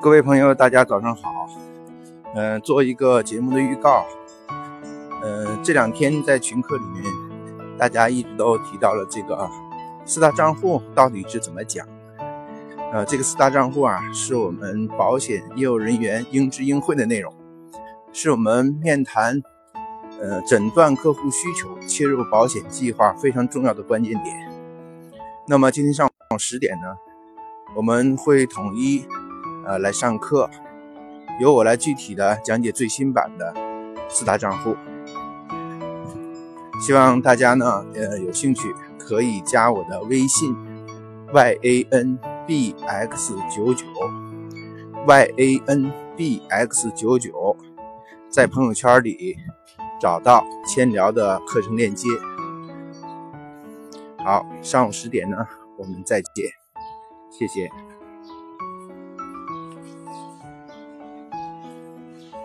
各位朋友，大家早上好。嗯，做一个节目的预告。嗯，这两天在群课里面，大家一直都提到了这个四大账户到底是怎么讲。呃，这个四大账户啊，是我们保险业务人员应知应会的内容，是我们面谈、呃诊断客户需求、切入保险计划非常重要的关键点。那么今天上午十点呢，我们会统一。呃，来上课，由我来具体的讲解最新版的四大账户。希望大家呢，呃，有兴趣可以加我的微信 y a n b x 九九 y a n b x 九九，在朋友圈里找到千聊的课程链接。好，上午十点呢，我们再见，谢谢。